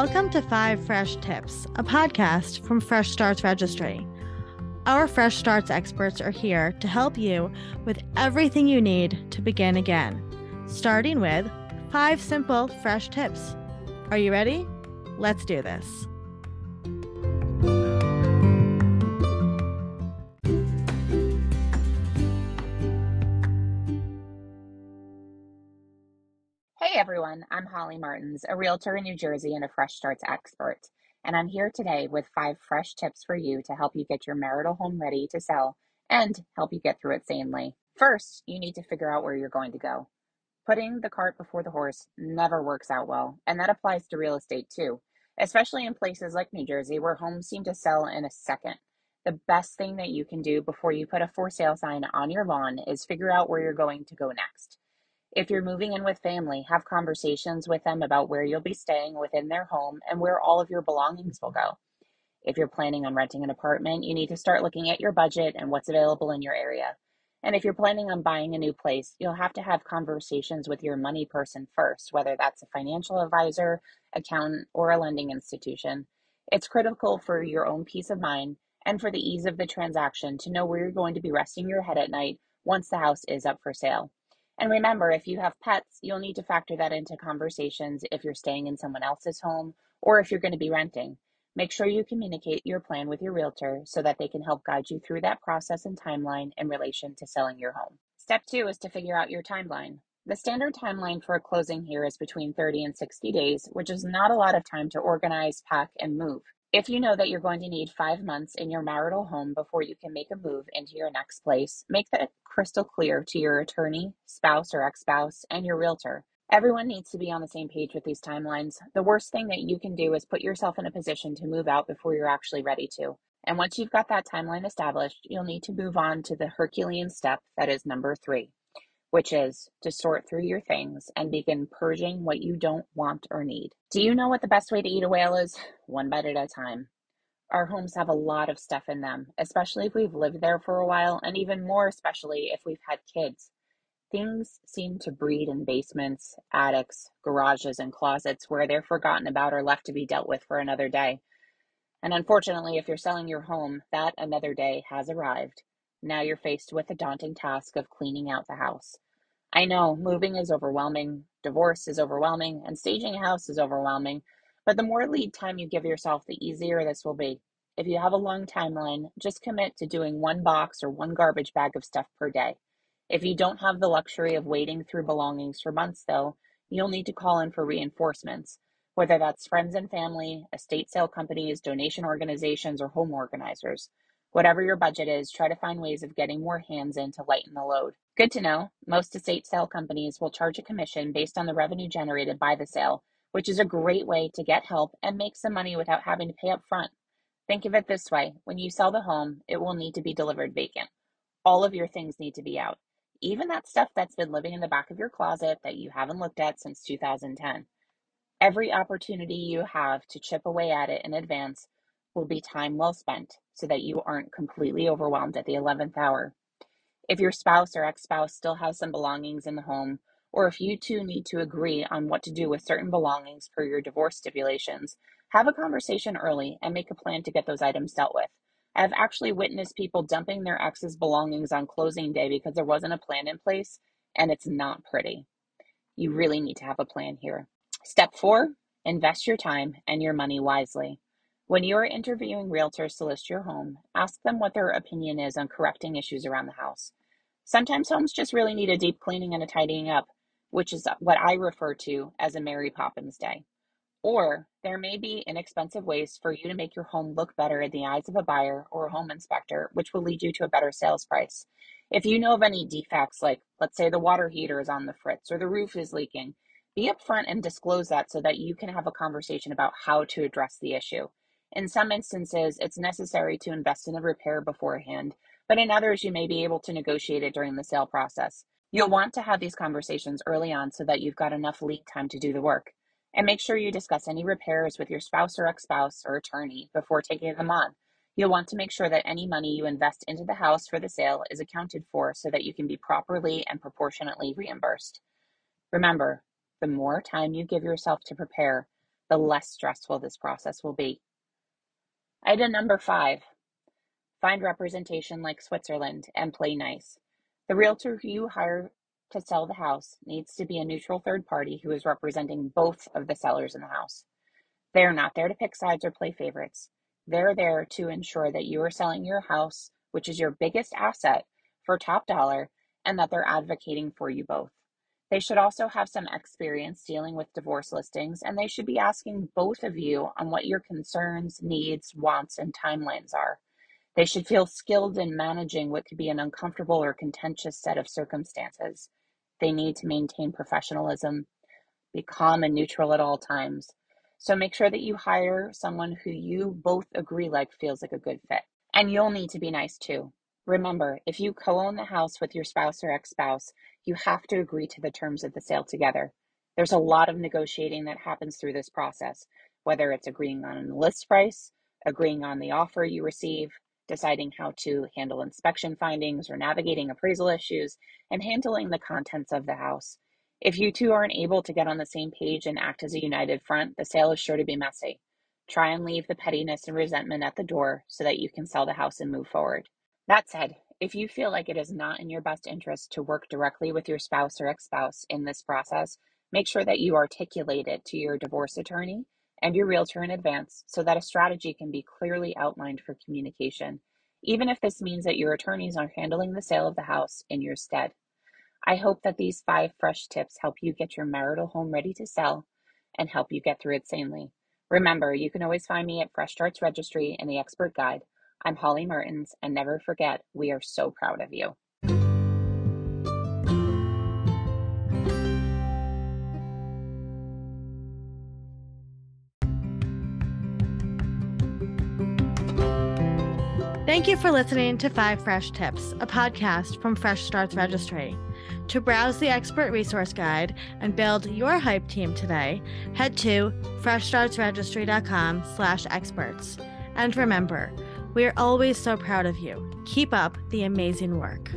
Welcome to Five Fresh Tips, a podcast from Fresh Starts Registry. Our Fresh Starts experts are here to help you with everything you need to begin again, starting with five simple fresh tips. Are you ready? Let's do this. Everyone, I'm Holly Martins, a realtor in New Jersey and a Fresh Starts expert. And I'm here today with five fresh tips for you to help you get your marital home ready to sell and help you get through it sanely. First, you need to figure out where you're going to go. Putting the cart before the horse never works out well, and that applies to real estate too, especially in places like New Jersey where homes seem to sell in a second. The best thing that you can do before you put a for sale sign on your lawn is figure out where you're going to go next. If you're moving in with family, have conversations with them about where you'll be staying within their home and where all of your belongings will go. If you're planning on renting an apartment, you need to start looking at your budget and what's available in your area. And if you're planning on buying a new place, you'll have to have conversations with your money person first, whether that's a financial advisor, accountant, or a lending institution. It's critical for your own peace of mind and for the ease of the transaction to know where you're going to be resting your head at night once the house is up for sale. And remember, if you have pets, you'll need to factor that into conversations if you're staying in someone else's home or if you're going to be renting. Make sure you communicate your plan with your realtor so that they can help guide you through that process and timeline in relation to selling your home. Step two is to figure out your timeline. The standard timeline for a closing here is between 30 and 60 days, which is not a lot of time to organize, pack, and move. If you know that you're going to need five months in your marital home before you can make a move into your next place, make that crystal clear to your attorney, spouse or ex spouse, and your realtor. Everyone needs to be on the same page with these timelines. The worst thing that you can do is put yourself in a position to move out before you're actually ready to. And once you've got that timeline established, you'll need to move on to the Herculean step that is number three which is to sort through your things and begin purging what you don't want or need. Do you know what the best way to eat a whale is? One bite at a time. Our homes have a lot of stuff in them, especially if we've lived there for a while, and even more especially if we've had kids. Things seem to breed in basements, attics, garages, and closets where they're forgotten about or left to be dealt with for another day. And unfortunately, if you're selling your home, that another day has arrived. Now you're faced with the daunting task of cleaning out the house. I know moving is overwhelming, divorce is overwhelming, and staging a house is overwhelming, but the more lead time you give yourself, the easier this will be. If you have a long timeline, just commit to doing one box or one garbage bag of stuff per day. If you don't have the luxury of wading through belongings for months, though, you'll need to call in for reinforcements, whether that's friends and family, estate sale companies, donation organizations, or home organizers. Whatever your budget is, try to find ways of getting more hands in to lighten the load. Good to know. Most estate sale companies will charge a commission based on the revenue generated by the sale, which is a great way to get help and make some money without having to pay up front. Think of it this way when you sell the home, it will need to be delivered vacant. All of your things need to be out, even that stuff that's been living in the back of your closet that you haven't looked at since 2010. Every opportunity you have to chip away at it in advance will be time well spent so that you aren't completely overwhelmed at the 11th hour. If your spouse or ex spouse still has some belongings in the home, or if you two need to agree on what to do with certain belongings per your divorce stipulations, have a conversation early and make a plan to get those items dealt with. I've actually witnessed people dumping their ex's belongings on closing day because there wasn't a plan in place, and it's not pretty. You really need to have a plan here. Step four invest your time and your money wisely. When you are interviewing realtors to list your home, ask them what their opinion is on correcting issues around the house. Sometimes homes just really need a deep cleaning and a tidying up, which is what I refer to as a Mary Poppins day. Or there may be inexpensive ways for you to make your home look better in the eyes of a buyer or a home inspector, which will lead you to a better sales price. If you know of any defects, like let's say the water heater is on the fritz or the roof is leaking, be upfront and disclose that so that you can have a conversation about how to address the issue. In some instances, it's necessary to invest in a repair beforehand, but in others, you may be able to negotiate it during the sale process. You'll want to have these conversations early on so that you've got enough lead time to do the work. And make sure you discuss any repairs with your spouse or ex spouse or attorney before taking them on. You'll want to make sure that any money you invest into the house for the sale is accounted for so that you can be properly and proportionately reimbursed. Remember, the more time you give yourself to prepare, the less stressful this process will be. Item number five find representation like Switzerland and play nice. The realtor who you hire to sell the house needs to be a neutral third party who is representing both of the sellers in the house. They are not there to pick sides or play favorites. They're there to ensure that you are selling your house, which is your biggest asset, for top dollar and that they're advocating for you both. They should also have some experience dealing with divorce listings, and they should be asking both of you on what your concerns, needs, wants, and timelines are. They should feel skilled in managing what could be an uncomfortable or contentious set of circumstances. They need to maintain professionalism, be calm and neutral at all times. So make sure that you hire someone who you both agree like feels like a good fit. And you'll need to be nice too. Remember, if you co own the house with your spouse or ex spouse, you have to agree to the terms of the sale together. There's a lot of negotiating that happens through this process, whether it's agreeing on a list price, agreeing on the offer you receive, deciding how to handle inspection findings or navigating appraisal issues, and handling the contents of the house. If you two aren't able to get on the same page and act as a united front, the sale is sure to be messy. Try and leave the pettiness and resentment at the door so that you can sell the house and move forward. That said, if you feel like it is not in your best interest to work directly with your spouse or ex spouse in this process, make sure that you articulate it to your divorce attorney and your realtor in advance so that a strategy can be clearly outlined for communication, even if this means that your attorneys are handling the sale of the house in your stead. I hope that these five fresh tips help you get your marital home ready to sell and help you get through it sanely. Remember, you can always find me at Fresh Starts Registry and the Expert Guide. I'm Holly Martins, and never forget, we are so proud of you. Thank you for listening to Five Fresh Tips, a podcast from Fresh Starts Registry. To browse the expert resource guide and build your hype team today, head to freshstartsregistry.com slash experts. And remember, we are always so proud of you. Keep up the amazing work.